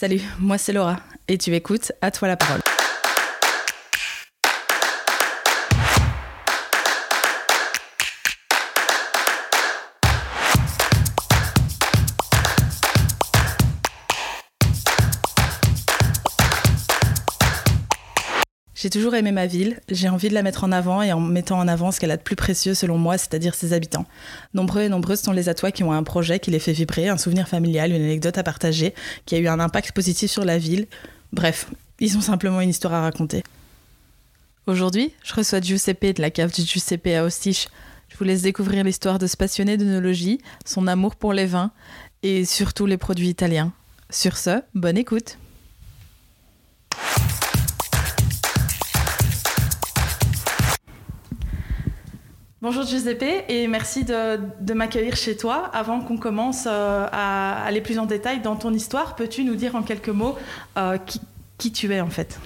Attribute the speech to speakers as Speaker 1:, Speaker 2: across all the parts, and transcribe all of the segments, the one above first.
Speaker 1: Salut, moi c'est Laura et tu écoutes À toi la parole. J'ai toujours aimé ma ville, j'ai envie de la mettre en avant et en mettant en avant ce qu'elle a de plus précieux selon moi, c'est-à-dire ses habitants. Nombreux et nombreuses sont les atois qui ont un projet qui les fait vibrer, un souvenir familial, une anecdote à partager, qui a eu un impact positif sur la ville. Bref, ils ont simplement une histoire à raconter. Aujourd'hui, je reçois Giuseppe de la cave du Giuseppe à Ostich. Je vous laisse découvrir l'histoire de ce passionné d'œnologie, son amour pour les vins et surtout les produits italiens. Sur ce, bonne écoute. Bonjour Giuseppe et merci de, m'accueillir chez toi. Avant qu'on commence euh, à aller plus en détail dans ton histoire, peux-tu nous dire en quelques mots euh, qui, tu es en fait?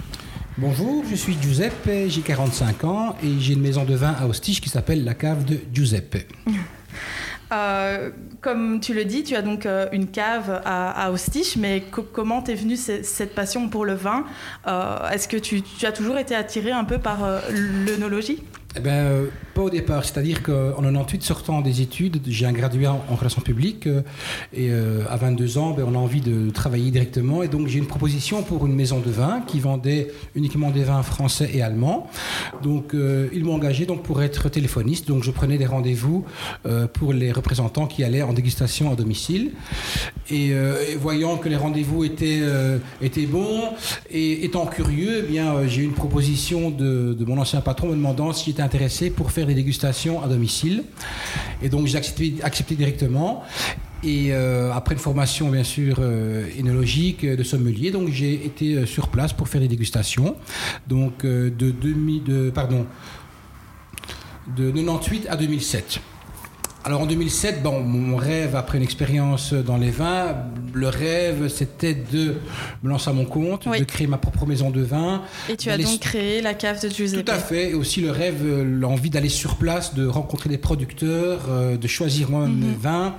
Speaker 2: Bonjour, je suis Giuseppe, j'ai 45 ans et j'ai une maison de vin à Ostige qui s'appelle la cave de Giuseppe.
Speaker 1: Euh, comme tu le dis, tu as donc une cave à, à mais comment t'es venue cette passion pour le vin? Est-ce que tu, tu, as toujours été attiré un peu par l'œnologie?
Speaker 2: Eh ben, euh, pas au départ. C'est-à-dire qu'en 98, sortant des études, j'ai un gradué en, relations publiques euh, et euh, à 22 ans, ben, on a envie de travailler directement. Et donc, j'ai une proposition pour une maison de vin qui vendait uniquement des vins français et allemands. Donc, ils m'ont engagé donc, pour être téléphoniste. Donc, je prenais des rendez-vous pour les représentants qui allaient en dégustation à domicile. Et, voyant que les rendez-vous étaient, étaient bons et étant curieux, eh bien, j'ai eu une proposition de, mon ancien patron me demandant si j'étais intéressé pour faire des dégustations à domicile. Et donc j'ai accepté, directement. Et euh, après une formation bien sûr euh, énologique de sommelier, donc j'ai été euh, sur place pour faire des dégustations. Donc de, de, pardon, de 98 à 2007. Alors en 2007, bon, mon rêve, après une expérience dans les vins, le rêve c'était de me lancer à mon compte, de créer ma propre maison de vin.
Speaker 1: Et tu as donc créé la cave de Giuseppe.
Speaker 2: Tout à fait, et aussi le rêve, l'envie d'aller sur place, de rencontrer des producteurs, euh, de choisir moi-même mes mhm. vins.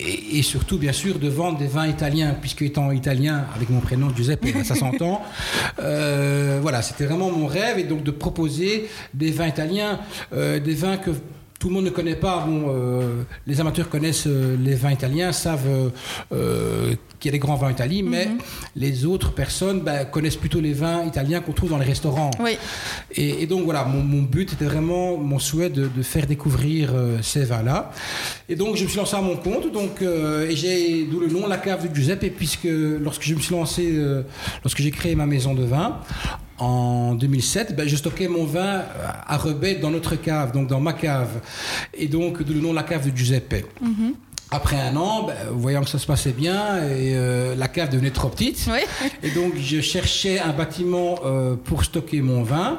Speaker 2: Et, surtout, bien sûr, de vendre des vins italiens, puisque étant italien, avec mon prénom Giuseppe, ça s'entend. Euh, voilà, c'était vraiment mon rêve, et donc de proposer des vins italiens, euh, des vins que tout le monde ne connaît pas. Bon, euh, les amateurs connaissent euh, les vins italiens, savent euh, qu'il y a des grands vins italiens, mais mhm. les autres personnes ben, connaissent plutôt les vins italiens qu'on trouve dans les restaurants.
Speaker 1: Oui.
Speaker 2: Et, donc voilà, mon, but était vraiment mon souhait de, faire découvrir ces vins-là. Et donc je me suis lancé à mon compte, donc et j'ai d'où le nom La Cave de Giuseppe, puisque lorsque je me suis lancé, lorsque j'ai créé ma maison de vin, en 2007, ben, je stockais mon vin à rebête dans notre cave, donc dans ma cave. Et donc, le nom la cave de Giuseppe. Mm-hmm. Après un an, ben, voyant que ça se passait bien, et euh, la cave devenait trop petite. Et donc, je cherchais un bâtiment euh, pour stocker mon vin.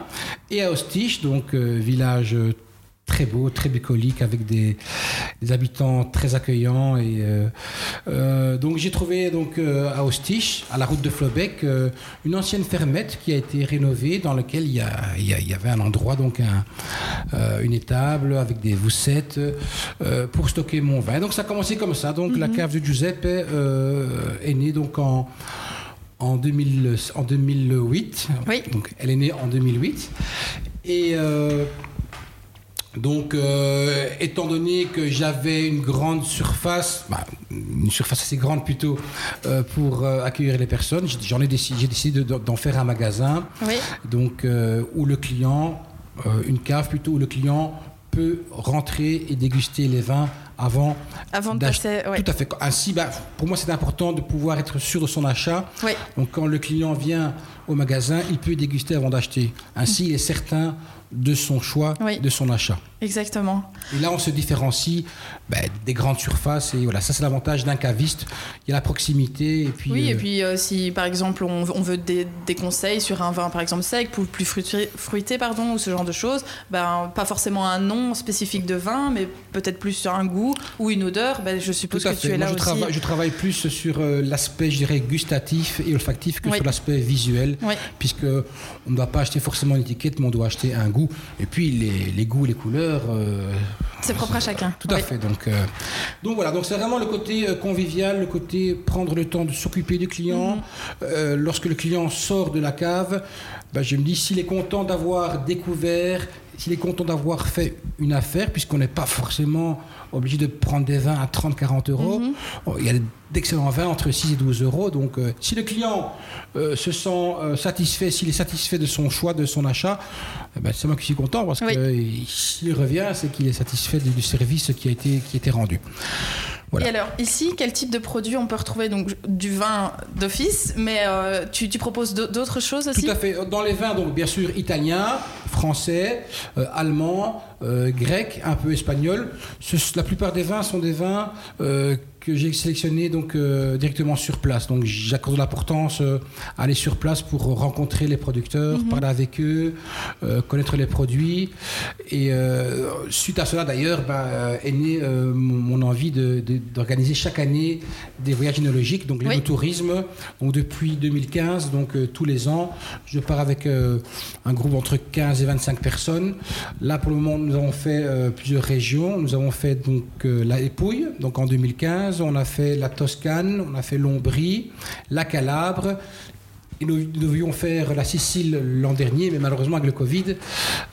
Speaker 2: Et à Ostich, donc euh, village très beau, très bucolique, avec des, habitants très accueillants. Et, euh, euh, donc j'ai trouvé donc, euh, à Ostich, à la route de Flobeck, une ancienne fermette qui a été rénovée, dans laquelle il y, y, avait un endroit, donc un, une étable avec des voussettes pour stocker mon vin. Donc ça a commencé comme ça. Donc la mhm. cave de Giuseppe est née donc en en, 2000, en 2008.
Speaker 1: Oui.
Speaker 2: Donc, elle est née en 2008. Et donc, euh, étant donné que j'avais une grande surface, bah, une surface assez grande plutôt, euh, pour euh, accueillir les personnes, j'en ai décidé, j'ai décidé d'en faire un magasin. Donc, où le client, une cave plutôt, où le client peut rentrer et déguster les vins avant,
Speaker 1: avant d'acheter.
Speaker 2: Tout à fait. Ainsi, bah, pour moi, c'est important de pouvoir être sûr de son achat. Donc, quand le client vient au magasin, il peut déguster avant d'acheter. Ainsi, il est certain de son choix, de son achat.
Speaker 1: Exactement.
Speaker 2: Et là, on se différencie ben, des grandes surfaces. Et voilà, ça, c'est l'avantage d'un caviste. Il y a la proximité. Et puis,
Speaker 1: oui, et euh, puis euh, si par exemple on, veut des, conseils sur un vin, par exemple sec, plus fruité, fruité pardon, ou ce genre de choses, ben, pas forcément un nom spécifique de vin, mais peut-être plus sur un goût ou une odeur. Ben, je suppose que tu es là
Speaker 2: je
Speaker 1: aussi.
Speaker 2: Je travaille plus sur euh, l'aspect, je dirais, gustatif et olfactif que sur l'aspect visuel, puisque on ne doit pas acheter forcément une étiquette, mais on doit acheter un goût. Et puis les, les goûts, les couleurs. euh,
Speaker 1: C'est propre à chacun.
Speaker 2: tout à
Speaker 1: Oui.
Speaker 2: fait. Donc, euh, donc voilà, donc c'est vraiment le côté euh, convivial, le côté prendre le temps de s'occuper du client. Euh, lorsque le client sort de la cave, ben, je me dis s'il est content d'avoir découvert, s'il est content d'avoir fait une affaire, puisqu'on n'est pas forcément obligé de prendre des vins à 30-40 euros. Oh, Il y a d'excellents vins entre 6 et 12 euros. Donc euh, si le client euh, se sent euh, satisfait, s'il est satisfait de son choix, de son achat, eh ben, c'est moi qui suis content parce
Speaker 1: Oui.
Speaker 2: que s'il revient, c'est qu'il est satisfait du, service qui a été, qui a été rendu. Voilà.
Speaker 1: Et alors, ici, quel type de produit on peut retrouver Donc, du vin d'office, mais tu, tu proposes d'au- d'autres choses aussi?
Speaker 2: Tout à fait. Dans les vins, donc bien sûr italien, français, euh, allemand, euh, grec, un peu espagnol. Ce- la plupart des vins sont des vins euh, que j'ai sélectionnés donc directement sur place. Donc j'accorde de l'importance à aller sur place pour rencontrer les producteurs, parler avec eux, connaître les produits. Et suite à cela d'ailleurs, ben, est née mon, mon envie de- de- d'organiser chaque année des voyages œnologiques, donc
Speaker 1: Oui.
Speaker 2: tourisme. Donc depuis 2015, donc tous les ans, je pars avec un groupe entre 15 et 25 personnes. Là, pour le moment, nous avons fait euh, plusieurs régions. Nous avons fait donc euh, la Épouille, donc en 2015. On a fait la Toscane, on a fait l'Ombrie, la Calabre. Et nous, devions faire la Sicile l'an dernier, mais malheureusement avec le Covid,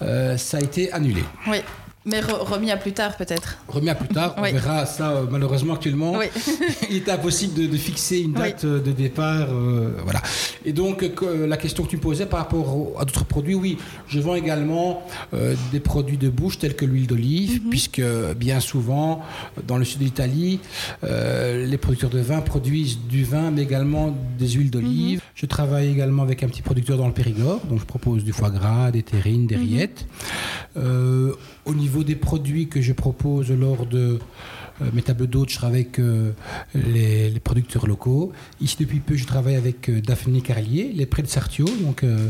Speaker 2: euh, ça a été annulé.
Speaker 1: Oui, mais re- remis à plus tard peut-être.
Speaker 2: Remis à plus tard, on
Speaker 1: Oui.
Speaker 2: verra ça euh, malheureusement actuellement.
Speaker 1: Oui.
Speaker 2: Il est impossible de, de fixer une date euh, de départ. euh, voilà. Et donc, que- la question que tu me posais par rapport au- à d'autres produits, oui, je vends également euh, des produits de bouche tels que l'huile d'olive, puisque bien souvent, dans le sud de l'Italie, les producteurs de vin produisent du vin, mais également des huiles d'olive. Je travaille également avec un petit producteur dans le Périgord, donc je propose du foie gras, des terrines, des rillettes. Euh, au niveau des produits que je propose lors de euh, mes tables d'hôtes, je travaille avec euh, les, les producteurs locaux. Ici, depuis peu, je travaille avec euh, Daphné Carlier, les près de Sartio. Donc, euh,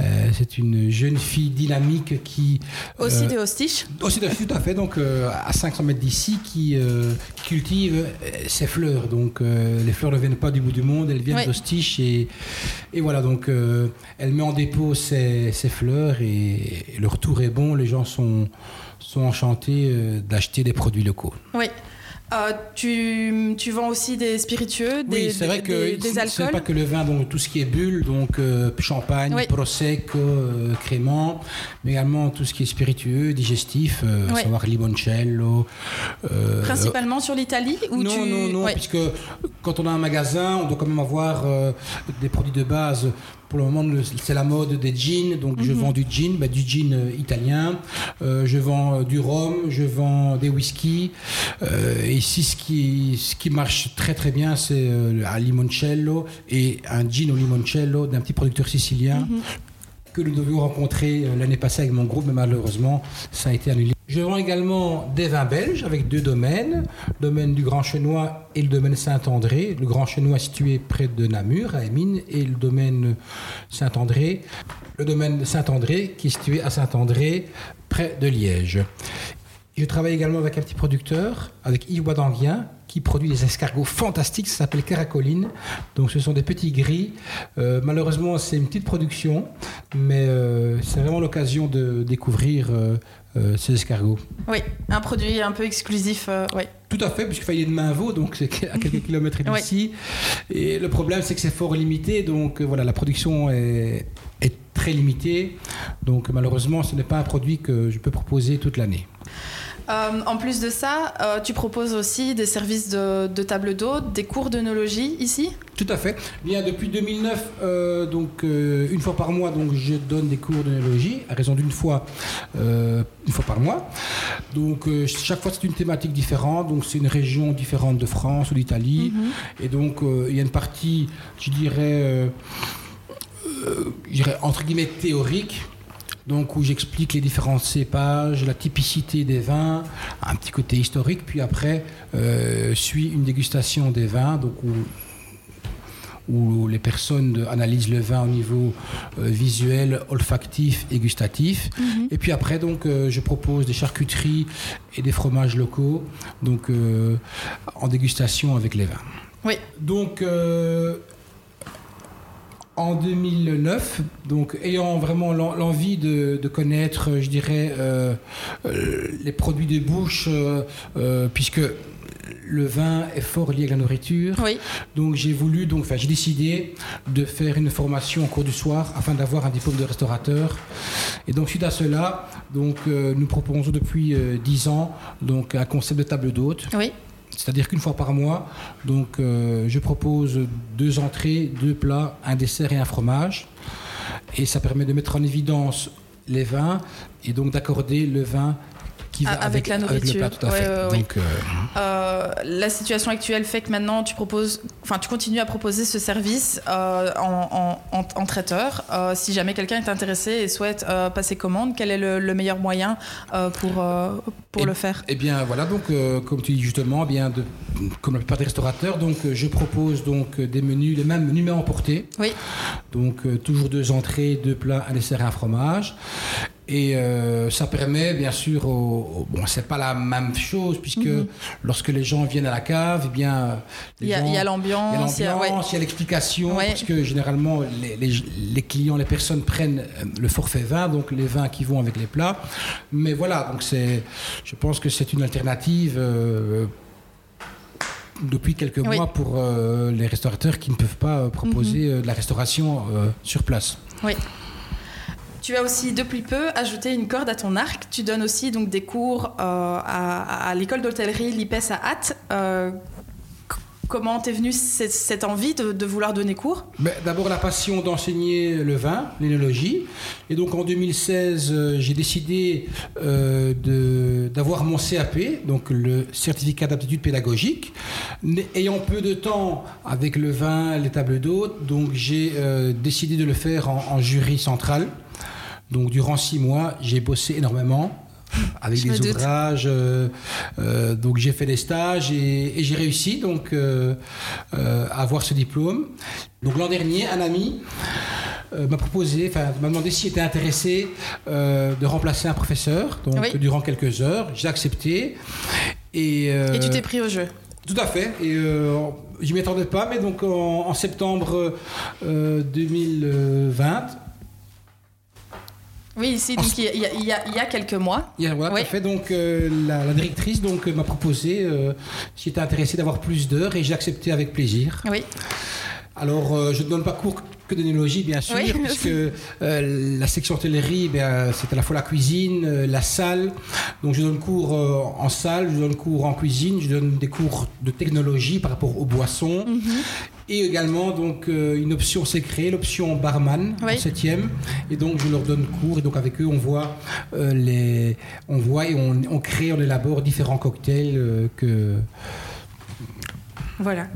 Speaker 2: euh, c'est une jeune fille dynamique qui.
Speaker 1: Aussi
Speaker 2: euh,
Speaker 1: des hostiches
Speaker 2: aussi, tout à fait, donc à 500 mètres d'ici, qui, cultive ses fleurs. Donc les fleurs ne viennent pas du bout du monde, elles viennent
Speaker 1: Oui.
Speaker 2: Et, et voilà, donc elle met en dépôt ses, ses fleurs et, et le retour est bon. Les gens sont, sont enchantés euh, d'acheter des produits locaux.
Speaker 1: Oui. Euh, tu, tu vends aussi des spiritueux, des,
Speaker 2: oui, c'est vrai que
Speaker 1: des, des
Speaker 2: ce n'est
Speaker 1: alcools
Speaker 2: pas que le vin, donc tout ce qui est bulle, donc euh, champagne,
Speaker 1: Oui.
Speaker 2: prosecco, euh, crément, mais également tout ce qui est spiritueux, digestif, à savoir limoncello.
Speaker 1: Principalement sur l'Italie ou
Speaker 2: non,
Speaker 1: tu...
Speaker 2: non, non, puisque quand on a un magasin, on doit quand même avoir euh, des produits de base. Pour le moment, c'est la mode des jeans, donc
Speaker 1: Mhm.
Speaker 2: je vends du jean, bah, du jean euh, italien. Euh, je vends du rhum, je vends des whisky. Et ici, ce qui, ce qui marche très très bien, c'est un limoncello et un gin au limoncello d'un petit producteur sicilien
Speaker 1: Mhm.
Speaker 2: que nous devions rencontrer l'année passée avec mon groupe, mais malheureusement, ça a été annulé. Je vends également des vins belges avec deux domaines, le domaine du Grand Chenois et le domaine Saint-André. Le Grand Chenois situé près de Namur, à Émine, et le domaine Saint-André, le domaine Saint-André qui est situé à Saint-André, près de Liège. Je travaille également avec un petit producteur, avec Yves Boisdanguien, qui produit des escargots fantastiques, ça s'appelle Caracoline. Donc ce sont des petits gris. Euh, malheureusement, c'est une petite production, mais euh, c'est vraiment l'occasion de découvrir euh, euh, ces escargots.
Speaker 1: Oui, un produit un peu exclusif. euh, ouais.
Speaker 2: Tout à fait, puisqu'il fallait de Mainvaux, donc c'est à quelques kilomètres
Speaker 1: Ouais.
Speaker 2: d'ici. Et le problème, c'est que c'est fort limité, donc euh, voilà, la production est, est très limitée. Donc malheureusement, ce n'est pas un produit que je peux proposer toute l'année.
Speaker 1: Euh, en plus de ça, euh, tu proposes aussi des services de, de table d'hôte, des cours d'œnologie ici
Speaker 2: Tout à fait. Bien, depuis 2009, euh, donc une fois par mois, donc je donne des cours d'œnologie à raison d'une fois, une fois par mois. Donc chaque fois c'est une thématique différente. Donc c'est une région différente de France ou d'Italie. Et donc il y a une partie, je dirais, je dirais entre guillemets théorique. Donc où j'explique les différents cépages, la typicité des vins, un petit côté historique, puis après euh, suit une dégustation des vins, donc où où les personnes analysent le vin au niveau euh, visuel, olfactif et gustatif. Et puis après, donc, euh, je propose des charcuteries et des fromages locaux, donc euh, en dégustation avec les vins.
Speaker 1: Oui.
Speaker 2: Donc, en 2009, donc ayant vraiment l'envie de, connaître, je dirais, euh, euh, les produits de bouche, euh, puisque le vin est fort lié à la nourriture.
Speaker 1: Oui.
Speaker 2: Donc j'ai voulu, donc, enfin, j'ai décidé de faire une formation au cours du soir afin d'avoir un diplôme de restaurateur. Et donc suite à cela, donc nous proposons depuis dix ans donc un concept de table d'hôte.
Speaker 1: Oui.
Speaker 2: C'est-à-dire qu'une fois par mois, donc, euh, je propose deux entrées, deux plats, un dessert et un fromage. Et ça permet de mettre en évidence les vins et donc d'accorder le vin
Speaker 1: ah, avec, la nourriture. Donc, euh, la situation actuelle fait que maintenant tu proposes, enfin tu continues à proposer ce service euh, en, traiteur. Euh, si jamais quelqu'un est intéressé et souhaite passer commande, quel est le, meilleur moyen pour pour le faire?
Speaker 2: Eh bien voilà donc comme tu dis justement, eh bien de, comme la plupart des restaurateurs, donc je propose donc des menus, les mêmes menus mais emportés.
Speaker 1: Oui.
Speaker 2: Donc toujours deux entrées, deux plats, un dessert et un fromage. Et euh, ça permet, bien sûr, au, bon, c'est pas la même chose puisque mhm. lorsque les gens viennent à la cave, eh bien,
Speaker 1: il y a l'ambiance,
Speaker 2: il y a l'explication, parce que généralement les, les, clients, les personnes prennent euh, le forfait vin, donc les vins qui vont avec les plats. Mais voilà, donc c'est, je pense que c'est une alternative. Euh, depuis quelques mois pour les restaurateurs qui ne peuvent pas proposer mhm. de la restauration sur place.
Speaker 1: Oui. Tu as aussi depuis peu ajouté une corde à ton arc. Tu donnes aussi donc des cours euh, à, l'école d'hôtellerie l'IPES à Hatt. Euh, comment t'es venue cette, envie de, vouloir donner cours?
Speaker 2: Ben, D'abord la passion d'enseigner le vin, l'énologie. Et donc en 2016, euh, j'ai décidé d'avoir mon CAP, donc le certificat d'aptitude pédagogique. Ayant peu de temps avec le vin, les tables d'hôtes, donc j'ai décidé de le faire en jury central. Donc durant six mois, j'ai bossé énormément avec des ouvrages. Euh, euh, donc j'ai fait des stages et, j'ai réussi donc euh, à avoir ce diplôme. Donc l'an dernier, un ami m'a proposé, enfin m'a demandé s'il était intéressé de remplacer un professeur. Donc durant quelques heures, j'ai accepté.
Speaker 1: Et, et tu t'es pris au jeu.
Speaker 2: Tout à fait. Et je m'y attendais pas, mais donc en, en septembre 2020
Speaker 1: oui, ici, donc il y, a, quelques mois.
Speaker 2: Il y a, fait. Donc, euh, la, directrice donc, m'a proposé, euh, si j'étais intéressé d'avoir plus d'heures, et j'ai accepté avec plaisir.
Speaker 1: Oui.
Speaker 2: Alors, euh, je ne donne pas cours que d'énologie, bien sûr, puisque la section hôtellerie, ben, c'est à la fois la cuisine, la salle. Donc, je donne cours en salle, je donne cours en cuisine, je donne des cours de technologie par rapport aux boissons. Mhm. Et également, donc, euh, une option s'est créée, l'option barman, en septième. Et donc, je leur donne cours. Et donc, avec eux, on voit, euh, les, on voit et on, on, crée, on élabore différents cocktails euh, que.
Speaker 1: Voilà.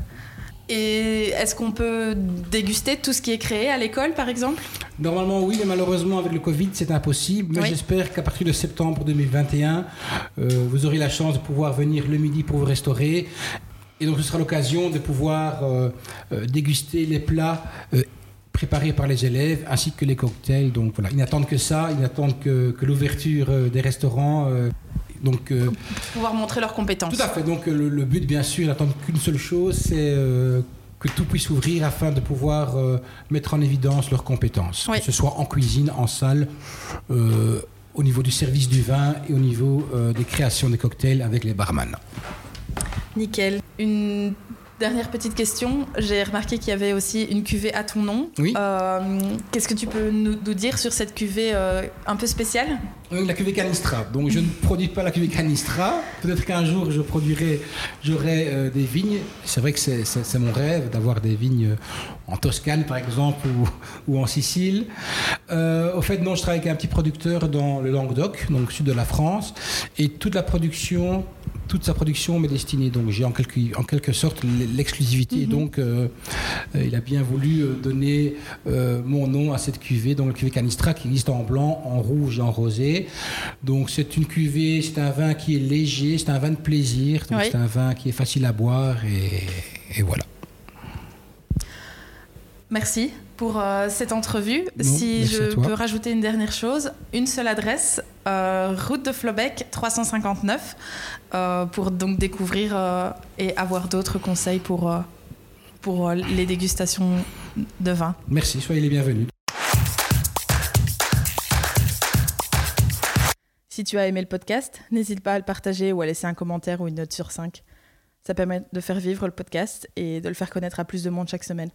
Speaker 1: Et est-ce qu'on peut déguster tout ce qui est créé à l'école, par exemple?
Speaker 2: Normalement, oui, mais malheureusement, avec le Covid, c'est impossible. Mais j'espère qu'à partir de septembre 2021, vous aurez la chance de pouvoir venir le midi pour vous restaurer et donc ce sera l'occasion de pouvoir euh, euh, déguster les plats euh, préparés par les élèves ainsi que les cocktails. Donc voilà, ils n'attendent que ça, ils n'attendent que, l'ouverture des restaurants. donc,
Speaker 1: pouvoir montrer leurs compétences.
Speaker 2: Tout à fait. Donc le, but, bien sûr, ils n'attendent qu'une seule chose, c'est que tout puisse ouvrir afin de pouvoir mettre en évidence leurs compétences, que ce soit en cuisine, en salle, au niveau du service du vin et au niveau des créations des cocktails avec les barman.
Speaker 1: Nickel. Une dernière petite question. J'ai remarqué qu'il y avait aussi une cuvée à ton nom.
Speaker 2: Oui.
Speaker 1: Euh, qu'est-ce que tu peux nous, dire sur cette cuvée euh, un peu spéciale?
Speaker 2: La cuvée Canistra. Donc je ne produis pas la cuvée Canistra. Peut-être qu'un jour je produirai, j'aurai euh, des vignes. C'est vrai que c'est mon rêve d'avoir des vignes en Toscane par exemple ou, en Sicile. au fait, non, je travaille avec un petit producteur dans le Languedoc, donc sud de la France, et toute la production toute sa production m'est destinée. Donc j'ai en quelque, en quelque sorte l'exclusivité. Mhm. Donc euh, euh, il a bien voulu euh, donner mon nom à cette cuvée, donc la cuvée Canistra qui existe en blanc, en rouge et en rosé. Donc c'est une cuvée, c'est un vin qui est léger, c'est un vin de plaisir, c'est un vin qui est facile à boire et, voilà.
Speaker 1: Merci pour cette entrevue. si je peux rajouter une dernière chose, une seule adresse, route de Flobec 359. Euh, pour donc découvrir euh, et avoir d'autres conseils pour, euh, pour euh, les dégustations de vin.
Speaker 2: Merci, soyez les bienvenus.
Speaker 1: Si tu as aimé le podcast, n'hésite pas à le partager ou à laisser un commentaire ou une note sur 5. Ça permet de faire vivre le podcast et de le faire connaître à plus de monde chaque semaine.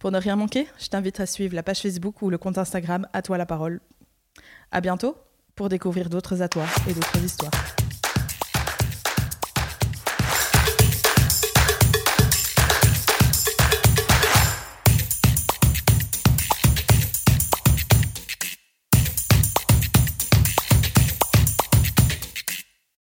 Speaker 1: Pour ne rien manquer, je t'invite à suivre la page Facebook ou le compte Instagram À toi la parole. À bientôt pour découvrir d'autres atois et d'autres histoires.